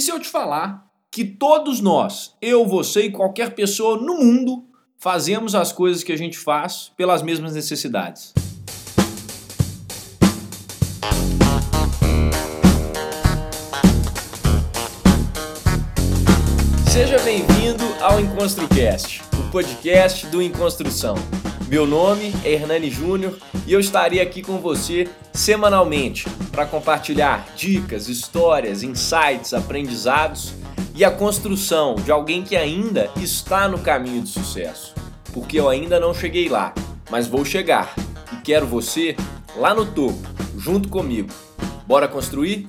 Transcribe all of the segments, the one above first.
E se eu te falar que todos nós, eu, você e qualquer pessoa no mundo, fazemos as coisas que a gente faz pelas mesmas necessidades? Seja bem-vindo ao EnconstruCast, o podcast do Enconstrução. Meu nome é Hernani Júnior e eu estarei aqui com você semanalmente para compartilhar dicas, histórias, insights, aprendizados e a construção de alguém que ainda está no caminho de sucesso. Porque eu ainda não cheguei lá, mas vou chegar e quero você lá no topo, junto comigo. Bora construir?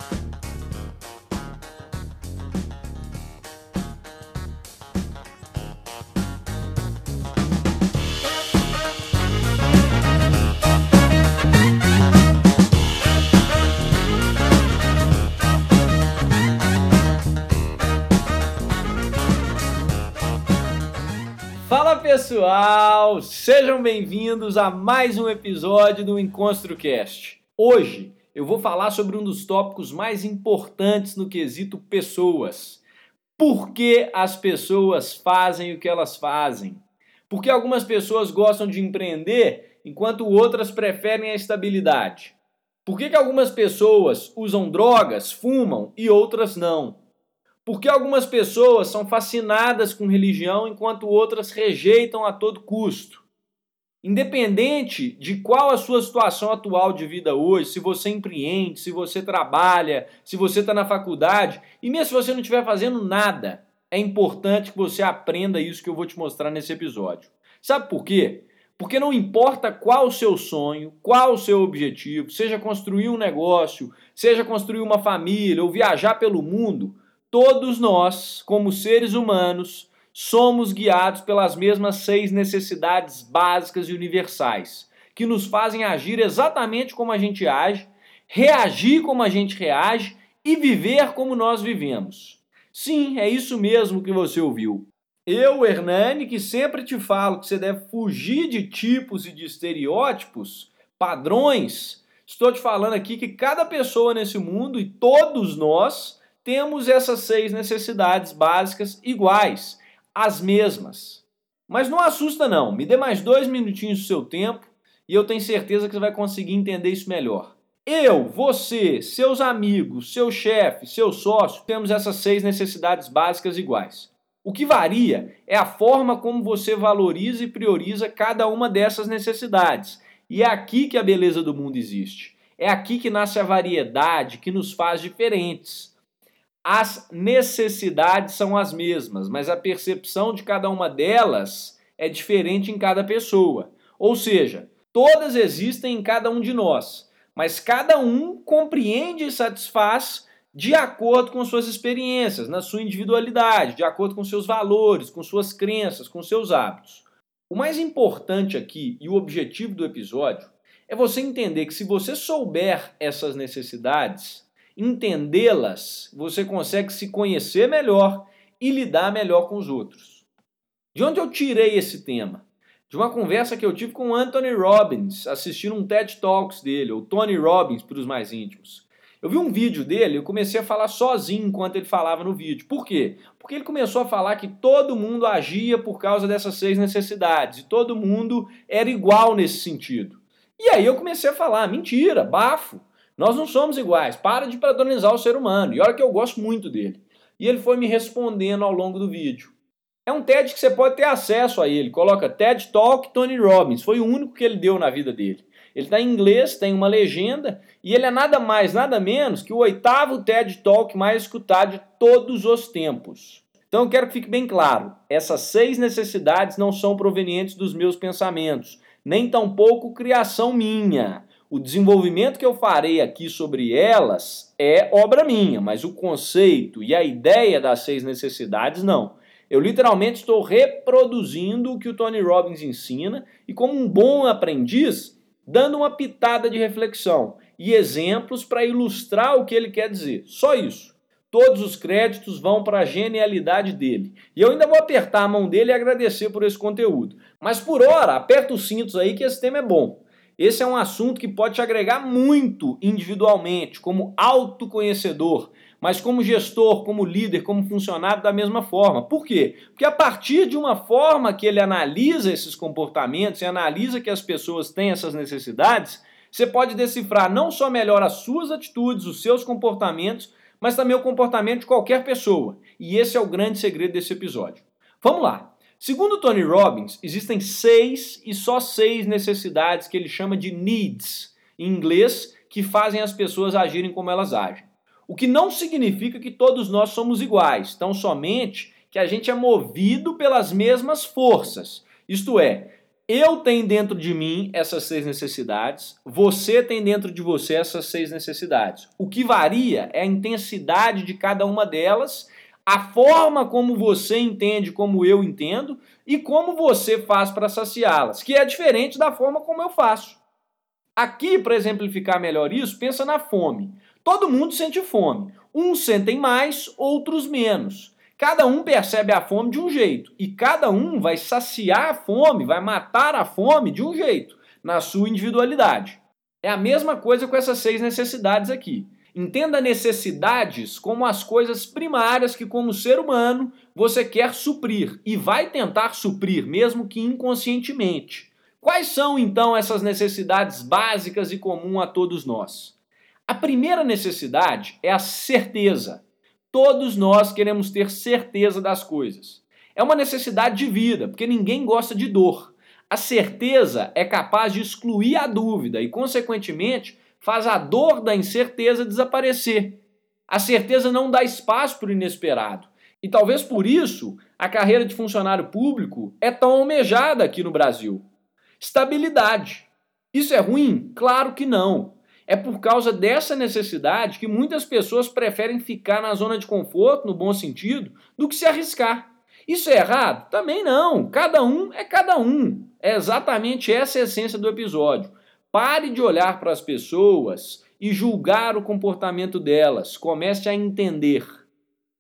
Pessoal, sejam bem-vindos a mais um episódio do EnconstruCast. Hoje eu vou falar sobre um dos tópicos mais importantes no quesito pessoas. Por que as pessoas fazem o que elas fazem? Por que algumas pessoas gostam de empreender enquanto outras preferem a estabilidade? Por que, que algumas pessoas usam drogas, fumam e outras não? Porque algumas pessoas são fascinadas com religião enquanto outras rejeitam a todo custo. Independente de qual a sua situação atual de vida hoje, se você empreende, se você trabalha, se você está na faculdade, e mesmo se você não estiver fazendo nada, é importante que você aprenda isso que eu vou te mostrar nesse episódio. Sabe por quê? Porque não importa qual o seu sonho, qual o seu objetivo, seja construir um negócio, seja construir uma família ou viajar pelo mundo, Todos nós, como seres humanos, somos guiados pelas mesmas seis necessidades básicas e universais, que nos fazem agir exatamente como a gente age, reagir como a gente reage e viver como nós vivemos. Sim, é isso mesmo que você ouviu. Eu, Hernani, que sempre te falo que você deve fugir de tipos e de estereótipos, padrões, estou te falando aqui que cada pessoa nesse mundo e todos nós temos essas seis necessidades básicas iguais, as mesmas. Mas não assusta não, me dê mais dois minutinhos do seu tempo e eu tenho certeza que você vai conseguir entender isso melhor. Eu, você, seus amigos, seu chefe, seu sócio, temos essas seis necessidades básicas iguais. O que varia é a forma como você valoriza e prioriza cada uma dessas necessidades. E é aqui que a beleza do mundo existe. É aqui que nasce a variedade que nos faz diferentes. As necessidades são as mesmas, mas a percepção de cada uma delas é diferente em cada pessoa. Ou seja, todas existem em cada um de nós, mas cada um compreende e satisfaz de acordo com suas experiências, na sua individualidade, de acordo com seus valores, com suas crenças, com seus hábitos. O mais importante aqui e o objetivo do episódio é você entender que se você souber essas necessidades, entendê-las, você consegue se conhecer melhor e lidar melhor com os outros. De onde eu tirei esse tema? De uma conversa que eu tive com Anthony Robbins, assistindo um TED Talks dele, ou Tony Robbins para os mais íntimos. Eu vi um vídeo dele e comecei a falar sozinho enquanto ele falava no vídeo. Por quê? Porque ele começou a falar que todo mundo agia por causa dessas seis necessidades e todo mundo era igual nesse sentido. E aí eu comecei a falar: mentira, bafo. Nós não somos iguais, para de padronizar o ser humano. E olha que eu gosto muito dele. E ele foi me respondendo ao longo do vídeo. É um TED que você pode ter acesso a ele. Coloca TED Talk Tony Robbins. Foi o único que ele deu na vida dele. Ele está em inglês, tem uma legenda, e ele é nada mais, nada menos que o oitavo TED Talk mais escutado de todos os tempos. Então eu quero que fique bem claro: essas seis necessidades não são provenientes dos meus pensamentos, nem tampouco criação minha. O desenvolvimento que eu farei aqui sobre elas é obra minha, mas o conceito e a ideia das seis necessidades não. Eu literalmente estou reproduzindo o que o Tony Robbins ensina e, como um bom aprendiz, dando uma pitada de reflexão e exemplos para ilustrar o que ele quer dizer. Só isso. Todos os créditos vão para a genialidade dele. E eu ainda vou apertar a mão dele e agradecer por esse conteúdo. Mas por hora, aperta os cintos aí que esse tema é bom. Esse é um assunto que pode te agregar muito individualmente, como autoconhecedor, mas como gestor, como líder, como funcionário da mesma forma. Por quê? Porque a partir de uma forma que ele analisa esses comportamentos e analisa que as pessoas têm essas necessidades, você pode decifrar não só melhor as suas atitudes, os seus comportamentos, mas também o comportamento de qualquer pessoa. E esse é o grande segredo desse episódio. Vamos lá. Segundo Tony Robbins, existem seis e só seis necessidades que ele chama de needs, em inglês, que fazem as pessoas agirem como elas agem. O que não significa que todos nós somos iguais, tão somente que a gente é movido pelas mesmas forças. Isto é, eu tenho dentro de mim essas seis necessidades, você tem dentro de você essas seis necessidades. O que varia é a intensidade de cada uma delas, a forma como você entende, como eu entendo, e como você faz para saciá-las, que é diferente da forma como eu faço. Aqui, para exemplificar melhor isso, pensa na fome. Todo mundo sente fome. Uns sentem mais, outros menos. Cada um percebe a fome de um jeito e cada um vai saciar a fome, vai matar a fome de um jeito, na sua individualidade. É a mesma coisa com essas seis necessidades aqui. Entenda necessidades como as coisas primárias que, como ser humano, você quer suprir e vai tentar suprir, mesmo que inconscientemente. Quais são então essas necessidades básicas e comuns a todos nós? A primeira necessidade é a certeza. Todos nós queremos ter certeza das coisas. É uma necessidade de vida, porque ninguém gosta de dor. A certeza é capaz de excluir a dúvida e, consequentemente, faz a dor da incerteza desaparecer. A certeza não dá espaço para o inesperado. E talvez por isso a carreira de funcionário público é tão almejada aqui no Brasil. Estabilidade. Isso é ruim? Claro que não. É por causa dessa necessidade que muitas pessoas preferem ficar na zona de conforto, no bom sentido, do que se arriscar. Isso é errado? Também não. Cada um é cada um. É exatamente essa a essência do episódio. Pare de olhar para as pessoas e julgar o comportamento delas. Comece a entender.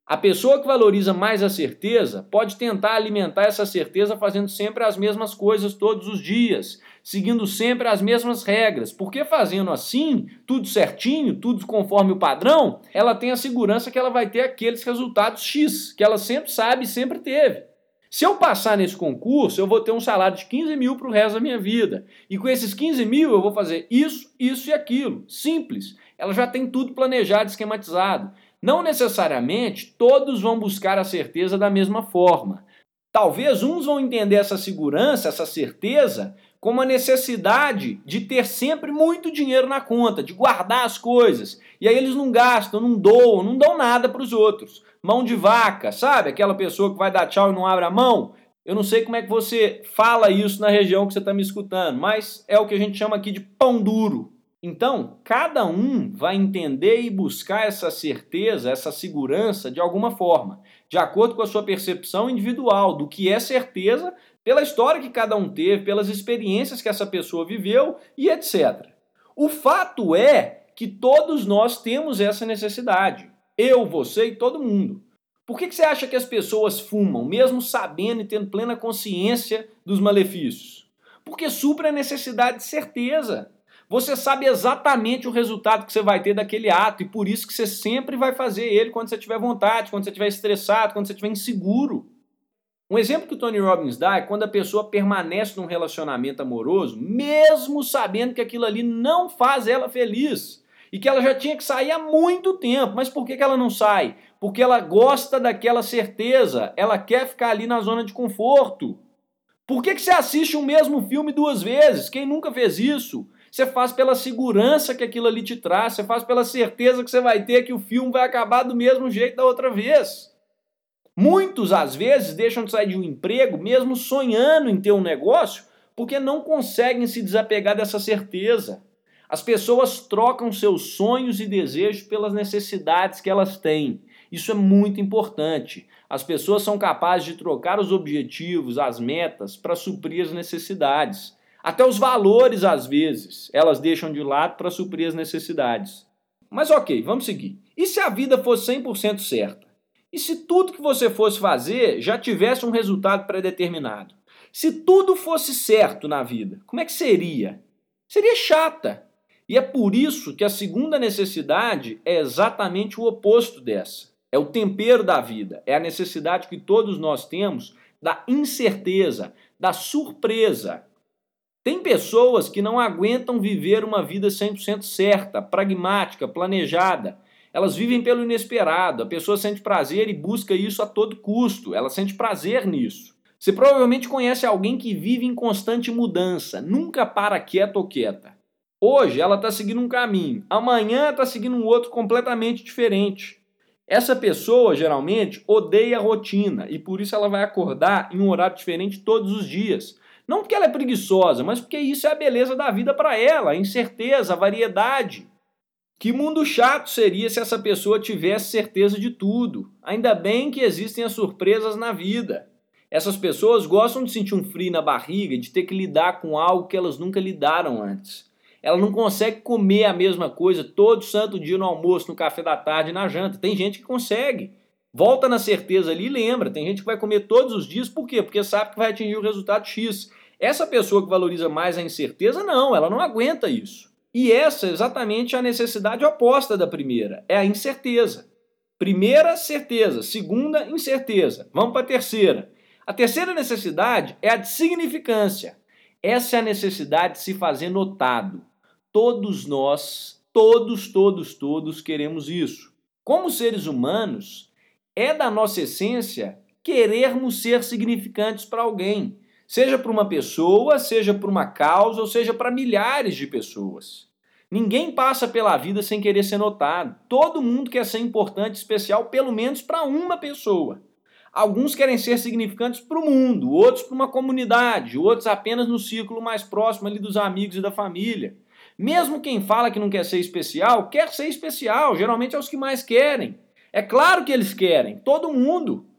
A pessoa que valoriza mais a certeza pode tentar alimentar essa certeza fazendo sempre as mesmas coisas todos os dias, seguindo sempre as mesmas regras, porque fazendo assim, tudo certinho, tudo conforme o padrão, ela tem a segurança que ela vai ter aqueles resultados X, que ela sempre sabe e sempre teve. Se eu passar nesse concurso, eu vou ter um salário de 15 mil para o resto da minha vida. E com esses 15 mil eu vou fazer isso, isso e aquilo. Simples. Ela já tem tudo planejado, esquematizado. Não necessariamente todos vão buscar a certeza da mesma forma. Talvez uns vão entender essa segurança, essa certeza, como a necessidade de ter sempre muito dinheiro na conta, de guardar as coisas. E aí eles não gastam, não doam, não dão nada para os outros. Mão de vaca, sabe? Aquela pessoa que vai dar tchau e não abre a mão. Eu não sei como é que você fala isso na região que você está me escutando, mas é o que a gente chama aqui de pão duro. Então, cada um vai entender e buscar essa certeza, essa segurança de alguma forma, de acordo com a sua percepção individual do que é certeza, pela história que cada um teve, pelas experiências que essa pessoa viveu e etc. O fato é que todos nós temos essa necessidade. Eu, você e todo mundo. Por que, que você acha que as pessoas fumam, mesmo sabendo e tendo plena consciência dos malefícios? Porque supra a necessidade de certeza. Você sabe exatamente o resultado que você vai ter daquele ato e por isso que você sempre vai fazer ele quando você tiver vontade, quando você estiver estressado, quando você estiver inseguro. Um exemplo que o Tony Robbins dá é quando a pessoa permanece num relacionamento amoroso, mesmo sabendo que aquilo ali não faz ela feliz e que ela já tinha que sair há muito tempo. Mas por que, que ela não sai? Porque ela gosta daquela certeza, ela quer ficar ali na zona de conforto. Por que, que você assiste o mesmo filme duas vezes? Quem nunca fez isso? Você faz pela segurança que aquilo ali te traz, você faz pela certeza que você vai ter que o filme vai acabar do mesmo jeito da outra vez. Muitos, às vezes, deixam de sair de um emprego, mesmo sonhando em ter um negócio, porque não conseguem se desapegar dessa certeza. As pessoas trocam seus sonhos e desejos pelas necessidades que elas têm. Isso é muito importante. As pessoas são capazes de trocar os objetivos, as metas, para suprir as necessidades. Até os valores, às vezes, elas deixam de lado para suprir as necessidades. Mas ok, vamos seguir. E se a vida fosse 100% certa? E se tudo que você fosse fazer já tivesse um resultado predeterminado? Se tudo fosse certo na vida, como é que seria? Seria chata. E é por isso que a segunda necessidade é exatamente o oposto dessa. É o tempero da vida, é a necessidade que todos nós temos da incerteza, da surpresa. Tem pessoas que não aguentam viver uma vida 100% certa, pragmática, planejada. Elas vivem pelo inesperado. A pessoa sente prazer e busca isso a todo custo. Ela sente prazer nisso. Você provavelmente conhece alguém que vive em constante mudança, nunca para quieto ou quieta. Hoje ela está seguindo um caminho, amanhã está seguindo um outro completamente diferente. Essa pessoa geralmente odeia a rotina e por isso ela vai acordar em um horário diferente todos os dias. Não porque ela é preguiçosa, mas porque isso é a beleza da vida para ela, a incerteza, a variedade. Que mundo chato seria se essa pessoa tivesse certeza de tudo. Ainda bem que existem as surpresas na vida. Essas pessoas gostam de sentir um frio na barriga, de ter que lidar com algo que elas nunca lidaram antes. Ela não consegue comer a mesma coisa todo santo dia no almoço, no café da tarde, na janta. Tem gente que consegue. Volta na certeza ali e lembra. Tem gente que vai comer todos os dias, por quê? Porque sabe que vai atingir o resultado X. Essa pessoa que valoriza mais a incerteza, não, ela não aguenta isso. E essa é exatamente a necessidade oposta da primeira, é a incerteza. Primeira, certeza. Segunda, incerteza. Vamos para a terceira. A terceira necessidade é a de significância. Essa é a necessidade de se fazer notado. Todos nós, todos, todos, todos queremos isso. Como seres humanos, é da nossa essência querermos ser significantes para alguém, seja para uma pessoa, seja para uma causa, ou seja para milhares de pessoas. Ninguém passa pela vida sem querer ser notado. Todo mundo quer ser importante, especial, pelo menos para uma pessoa. Alguns querem ser significantes para o mundo, outros para uma comunidade, outros apenas no círculo mais próximo ali dos amigos e da família. Mesmo quem fala que não quer ser especial, quer ser especial, geralmente é os que mais querem. É claro que eles querem, todo mundo.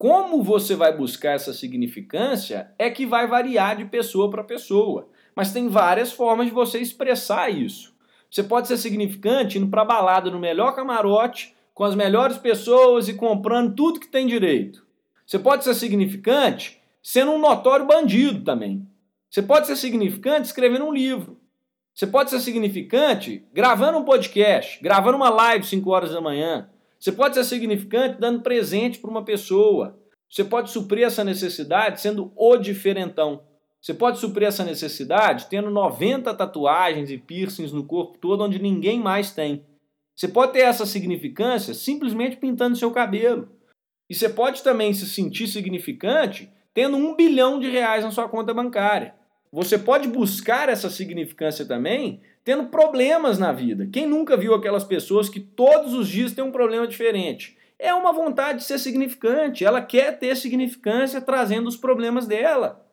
Como você vai buscar essa significância é que vai variar de pessoa para pessoa. Mas tem várias formas de você expressar isso. Você pode ser significante indo para balada no melhor camarote, com as melhores pessoas e comprando tudo que tem direito. Você pode ser significante sendo um notório bandido também. Você pode ser significante escrevendo um livro. Você pode ser significante gravando um podcast, gravando uma live 5 horas da manhã. Você pode ser significante dando presente para uma pessoa. Você pode suprir essa necessidade sendo o diferentão. Você pode suprir essa necessidade tendo 90 tatuagens e piercings no corpo todo onde ninguém mais tem. Você pode ter essa significância simplesmente pintando seu cabelo. E você pode também se sentir significante tendo um bilhão de reais na sua conta bancária. Você pode buscar essa significância também tendo problemas na vida. Quem nunca viu aquelas pessoas que todos os dias têm um problema diferente? É uma vontade de ser significante, ela quer ter significância trazendo os problemas dela.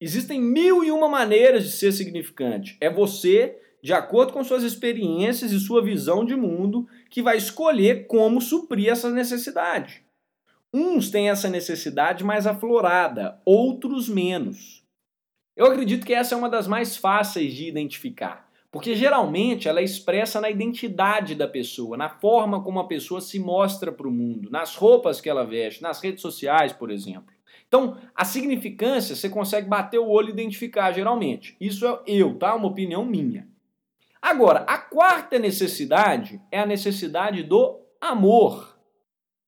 Existem mil e uma maneiras de ser significante. É você, de acordo com suas experiências e sua visão de mundo, que vai escolher como suprir essa necessidade. Uns têm essa necessidade mais aflorada, outros menos. Eu acredito que essa é uma das mais fáceis de identificar, porque geralmente ela é expressa na identidade da pessoa, na forma como a pessoa se mostra para o mundo, nas roupas que ela veste, nas redes sociais, por exemplo. Então, a significância você consegue bater o olho e identificar geralmente. Isso é eu, tá? Uma opinião minha. Agora, a quarta necessidade é a necessidade do amor.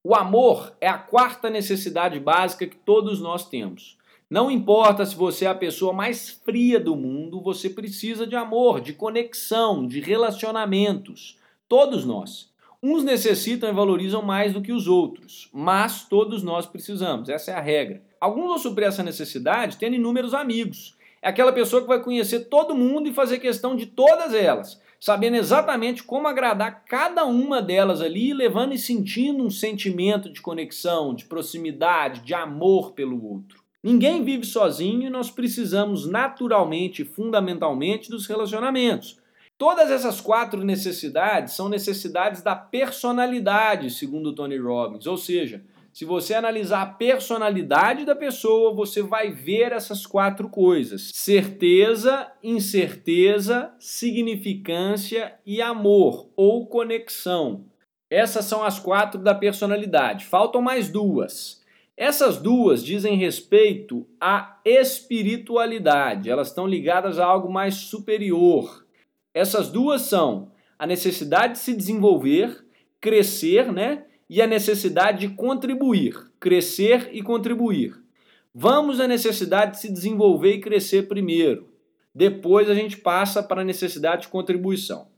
O amor é a quarta necessidade básica que todos nós temos. Não importa se você é a pessoa mais fria do mundo, você precisa de amor, de conexão, de relacionamentos. Todos nós. Uns necessitam e valorizam mais do que os outros, mas todos nós precisamos, essa é a regra. Alguns vão suprir essa necessidade tendo inúmeros amigos. É aquela pessoa que vai conhecer todo mundo e fazer questão de todas elas, sabendo exatamente como agradar cada uma delas ali, levando e sentindo um sentimento de conexão, de proximidade, de amor pelo outro. Ninguém vive sozinho e nós precisamos naturalmente fundamentalmente dos relacionamentos. Todas essas quatro necessidades são necessidades da personalidade, segundo Tony Robbins. Ou seja, se você analisar a personalidade da pessoa, você vai ver essas quatro coisas: certeza, incerteza, significância e amor ou conexão. Essas são as quatro da personalidade. Faltam mais duas. Essas duas dizem respeito à espiritualidade, elas estão ligadas a algo mais superior. Essas duas são a necessidade de se desenvolver, crescer, né? E a necessidade de contribuir, crescer e contribuir. Vamos à necessidade de se desenvolver e crescer primeiro. Depois a gente passa para a necessidade de contribuição.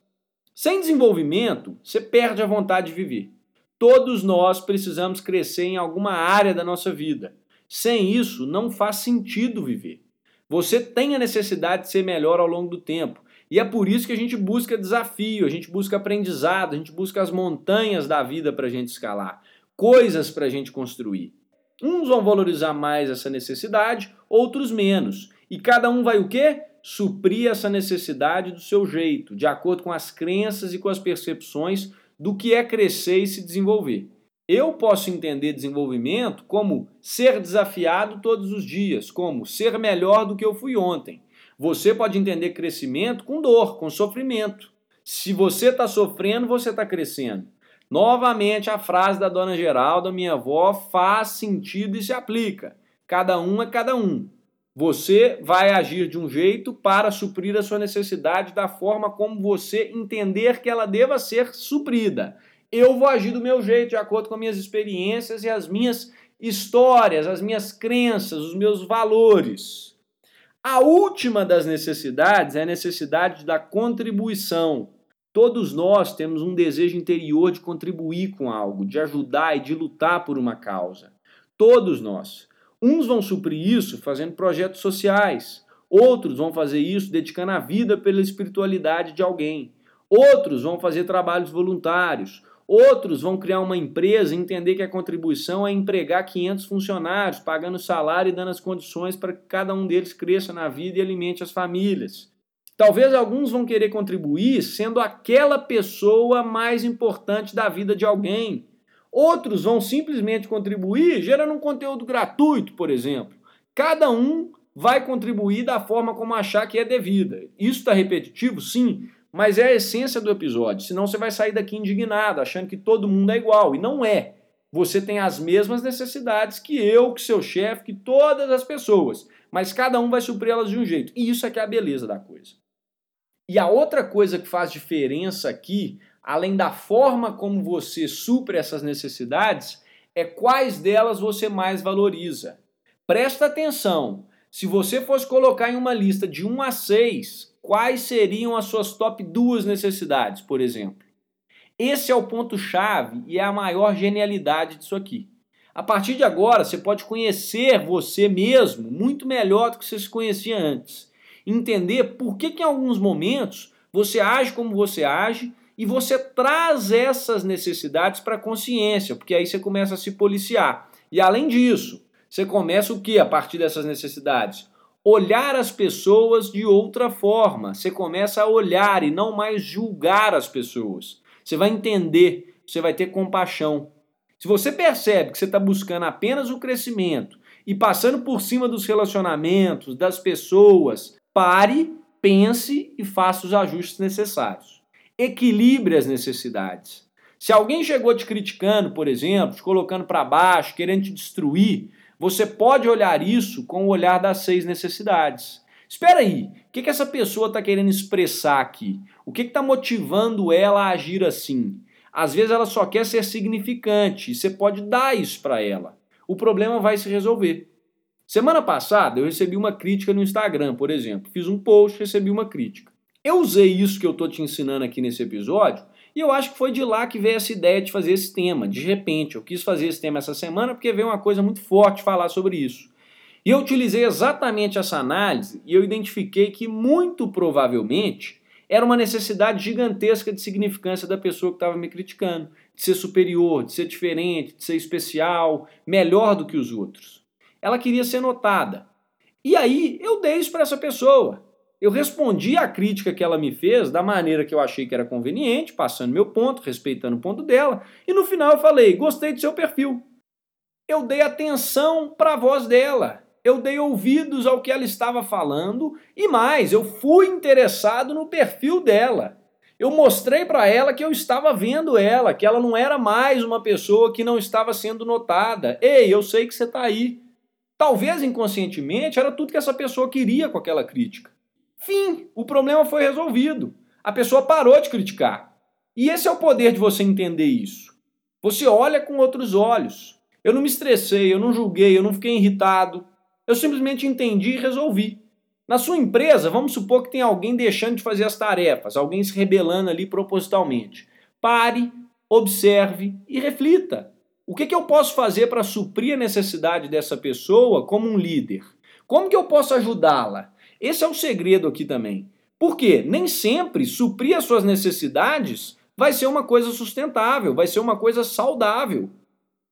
Sem desenvolvimento, você perde a vontade de viver. Todos nós precisamos crescer em alguma área da nossa vida. Sem isso, não faz sentido viver. Você tem a necessidade de ser melhor ao longo do tempo. E é por isso que a gente busca desafio, a gente busca aprendizado, a gente busca as montanhas da vida para a gente escalar, coisas para a gente construir. Uns vão valorizar mais essa necessidade, outros menos. E cada um vai o quê? Suprir essa necessidade do seu jeito, de acordo com as crenças e com as percepções do que é crescer e se desenvolver. Eu posso entender desenvolvimento como ser desafiado todos os dias, como ser melhor do que eu fui ontem. Você pode entender crescimento com dor, com sofrimento. Se você está sofrendo, você está crescendo. Novamente, a frase da dona Geralda, minha avó, faz sentido e se aplica. Cada um é cada um. Você vai agir de um jeito para suprir a sua necessidade da forma como você entender que ela deva ser suprida. Eu vou agir do meu jeito, de acordo com minhas experiências e as minhas histórias, as minhas crenças, os meus valores. A última das necessidades é a necessidade da contribuição. Todos nós temos um desejo interior de contribuir com algo, de ajudar e de lutar por uma causa. Todos nós. Uns vão suprir isso fazendo projetos sociais, outros vão fazer isso dedicando a vida pela espiritualidade de alguém, outros vão fazer trabalhos voluntários, outros vão criar uma empresa e entender que a contribuição é empregar 500 funcionários, pagando salário e dando as condições para que cada um deles cresça na vida e alimente as famílias. Talvez alguns vão querer contribuir sendo aquela pessoa mais importante da vida de alguém, Outros vão simplesmente contribuir gerando um conteúdo gratuito, por exemplo. Cada um vai contribuir da forma como achar que é devida. Isso está repetitivo? Sim, mas é a essência do episódio. Senão você vai sair daqui indignado, achando que todo mundo é igual. E não é. Você tem as mesmas necessidades que eu, que seu chefe, que todas as pessoas. Mas cada um vai suprir elas de um jeito. E isso é que é a beleza da coisa. E a outra coisa que faz diferença aqui além da forma como você supre essas necessidades, é quais delas você mais valoriza. Presta atenção, se você fosse colocar em uma lista de 1 a 6, quais seriam as suas top duas necessidades, por exemplo? Esse é o ponto-chave e é a maior genialidade disso aqui. A partir de agora, você pode conhecer você mesmo muito melhor do que você se conhecia antes. Entender por que, que em alguns momentos você age como você age e você traz essas necessidades para a consciência, porque aí você começa a se policiar. E além disso, você começa o que a partir dessas necessidades? Olhar as pessoas de outra forma. Você começa a olhar e não mais julgar as pessoas. Você vai entender, você vai ter compaixão. Se você percebe que você está buscando apenas o crescimento e passando por cima dos relacionamentos, das pessoas, pare, pense e faça os ajustes necessários equilibre as necessidades. Se alguém chegou te criticando, por exemplo, te colocando para baixo, querendo te destruir, você pode olhar isso com o olhar das seis necessidades. Espera aí, o que, que essa pessoa está querendo expressar aqui? O que está motivando ela a agir assim? Às vezes ela só quer ser significante e você pode dar isso para ela. O problema vai se resolver. Semana passada eu recebi uma crítica no Instagram, por exemplo. Fiz um post, recebi uma crítica. Eu usei isso que eu estou te ensinando aqui nesse episódio e eu acho que foi de lá que veio essa ideia de fazer esse tema. De repente, eu quis fazer esse tema essa semana porque veio uma coisa muito forte falar sobre isso. E eu utilizei exatamente essa análise e eu identifiquei que muito provavelmente era uma necessidade gigantesca de significância da pessoa que estava me criticando, de ser superior, de ser diferente, de ser especial, melhor do que os outros. Ela queria ser notada. E aí eu dei isso para essa pessoa. Eu respondi à crítica que ela me fez da maneira que eu achei que era conveniente, passando meu ponto, respeitando o ponto dela, e no final eu falei: gostei do seu perfil. Eu dei atenção para a voz dela, eu dei ouvidos ao que ela estava falando e mais, eu fui interessado no perfil dela. Eu mostrei para ela que eu estava vendo ela, que ela não era mais uma pessoa que não estava sendo notada. Ei, eu sei que você está aí. Talvez inconscientemente era tudo que essa pessoa queria com aquela crítica. Fim, o problema foi resolvido. a pessoa parou de criticar. E esse é o poder de você entender isso. Você olha com outros olhos. Eu não me estressei, eu não julguei, eu não fiquei irritado. Eu simplesmente entendi e resolvi. Na sua empresa, vamos supor que tem alguém deixando de fazer as tarefas, alguém se rebelando ali propositalmente. Pare, observe e reflita. O que, que eu posso fazer para suprir a necessidade dessa pessoa como um líder? Como que eu posso ajudá-la? Esse é o segredo aqui também. Porque nem sempre suprir as suas necessidades vai ser uma coisa sustentável, vai ser uma coisa saudável.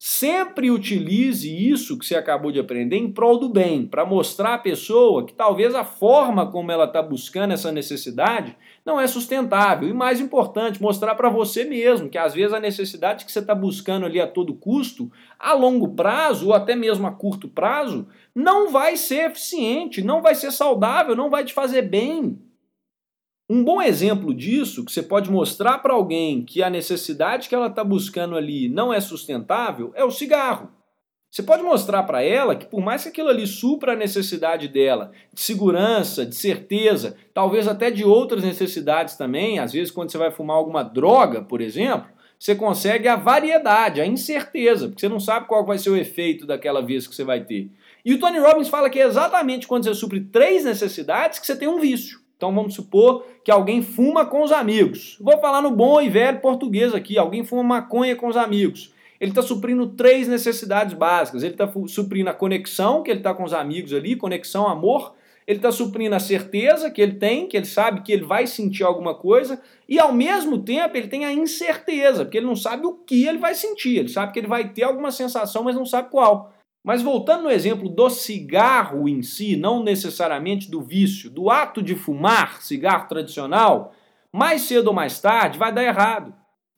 Sempre utilize isso que você acabou de aprender em prol do bem, para mostrar à pessoa que talvez a forma como ela está buscando essa necessidade não é sustentável. E mais importante, mostrar para você mesmo que às vezes a necessidade que você está buscando ali a todo custo, a longo prazo ou até mesmo a curto prazo, não vai ser eficiente, não vai ser saudável, não vai te fazer bem. Um bom exemplo disso, que você pode mostrar para alguém que a necessidade que ela está buscando ali não é sustentável, é o cigarro. Você pode mostrar para ela que, por mais que aquilo ali supra a necessidade dela, de segurança, de certeza, talvez até de outras necessidades também, às vezes quando você vai fumar alguma droga, por exemplo, você consegue a variedade, a incerteza, porque você não sabe qual vai ser o efeito daquela vez que você vai ter. E o Tony Robbins fala que é exatamente quando você supre três necessidades que você tem um vício. Então vamos supor que alguém fuma com os amigos. Vou falar no bom e velho português aqui: alguém fuma maconha com os amigos. Ele está suprindo três necessidades básicas. Ele está suprindo a conexão, que ele está com os amigos ali, conexão, amor. Ele está suprindo a certeza que ele tem, que ele sabe que ele vai sentir alguma coisa, e ao mesmo tempo ele tem a incerteza, porque ele não sabe o que ele vai sentir. Ele sabe que ele vai ter alguma sensação, mas não sabe qual. Mas voltando no exemplo do cigarro em si, não necessariamente do vício, do ato de fumar cigarro tradicional, mais cedo ou mais tarde vai dar errado.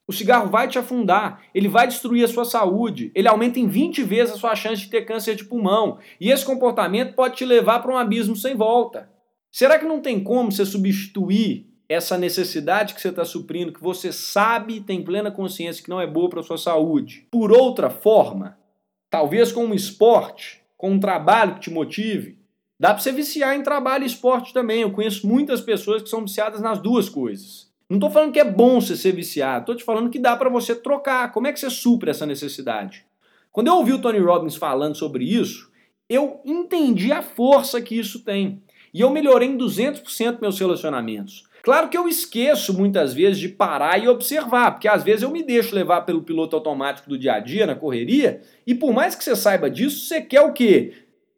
O cigarro vai te afundar, ele vai destruir a sua saúde, ele aumenta em 20 vezes a sua chance de ter câncer de pulmão, e esse comportamento pode te levar para um abismo sem volta. Será que não tem como você substituir essa necessidade que você está suprindo, que você sabe, tem plena consciência que não é boa para a sua saúde, por outra forma? Talvez com um esporte, com um trabalho que te motive. Dá para você viciar em trabalho e esporte também. Eu conheço muitas pessoas que são viciadas nas duas coisas. Não estou falando que é bom você ser viciado, estou te falando que dá para você trocar. Como é que você supre essa necessidade? Quando eu ouvi o Tony Robbins falando sobre isso, eu entendi a força que isso tem. E eu melhorei em 200% meus relacionamentos. Claro que eu esqueço muitas vezes de parar e observar, porque às vezes eu me deixo levar pelo piloto automático do dia a dia, na correria, e por mais que você saiba disso, você quer o quê?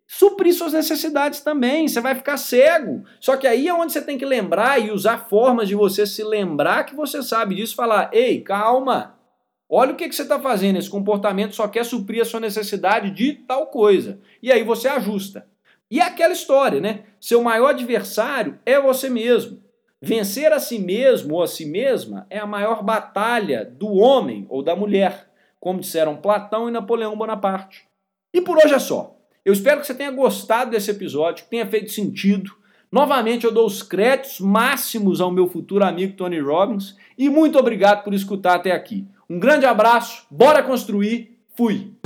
Suprir suas necessidades também, você vai ficar cego. Só que aí é onde você tem que lembrar e usar formas de você se lembrar que você sabe disso, falar: ei, calma, olha o que, que você está fazendo, esse comportamento só quer suprir a sua necessidade de tal coisa. E aí você ajusta. E é aquela história, né? Seu maior adversário é você mesmo. Vencer a si mesmo ou a si mesma é a maior batalha do homem ou da mulher, como disseram Platão e Napoleão Bonaparte. E por hoje é só. Eu espero que você tenha gostado desse episódio, que tenha feito sentido. Novamente eu dou os créditos máximos ao meu futuro amigo Tony Robbins e muito obrigado por escutar até aqui. Um grande abraço, bora construir, fui!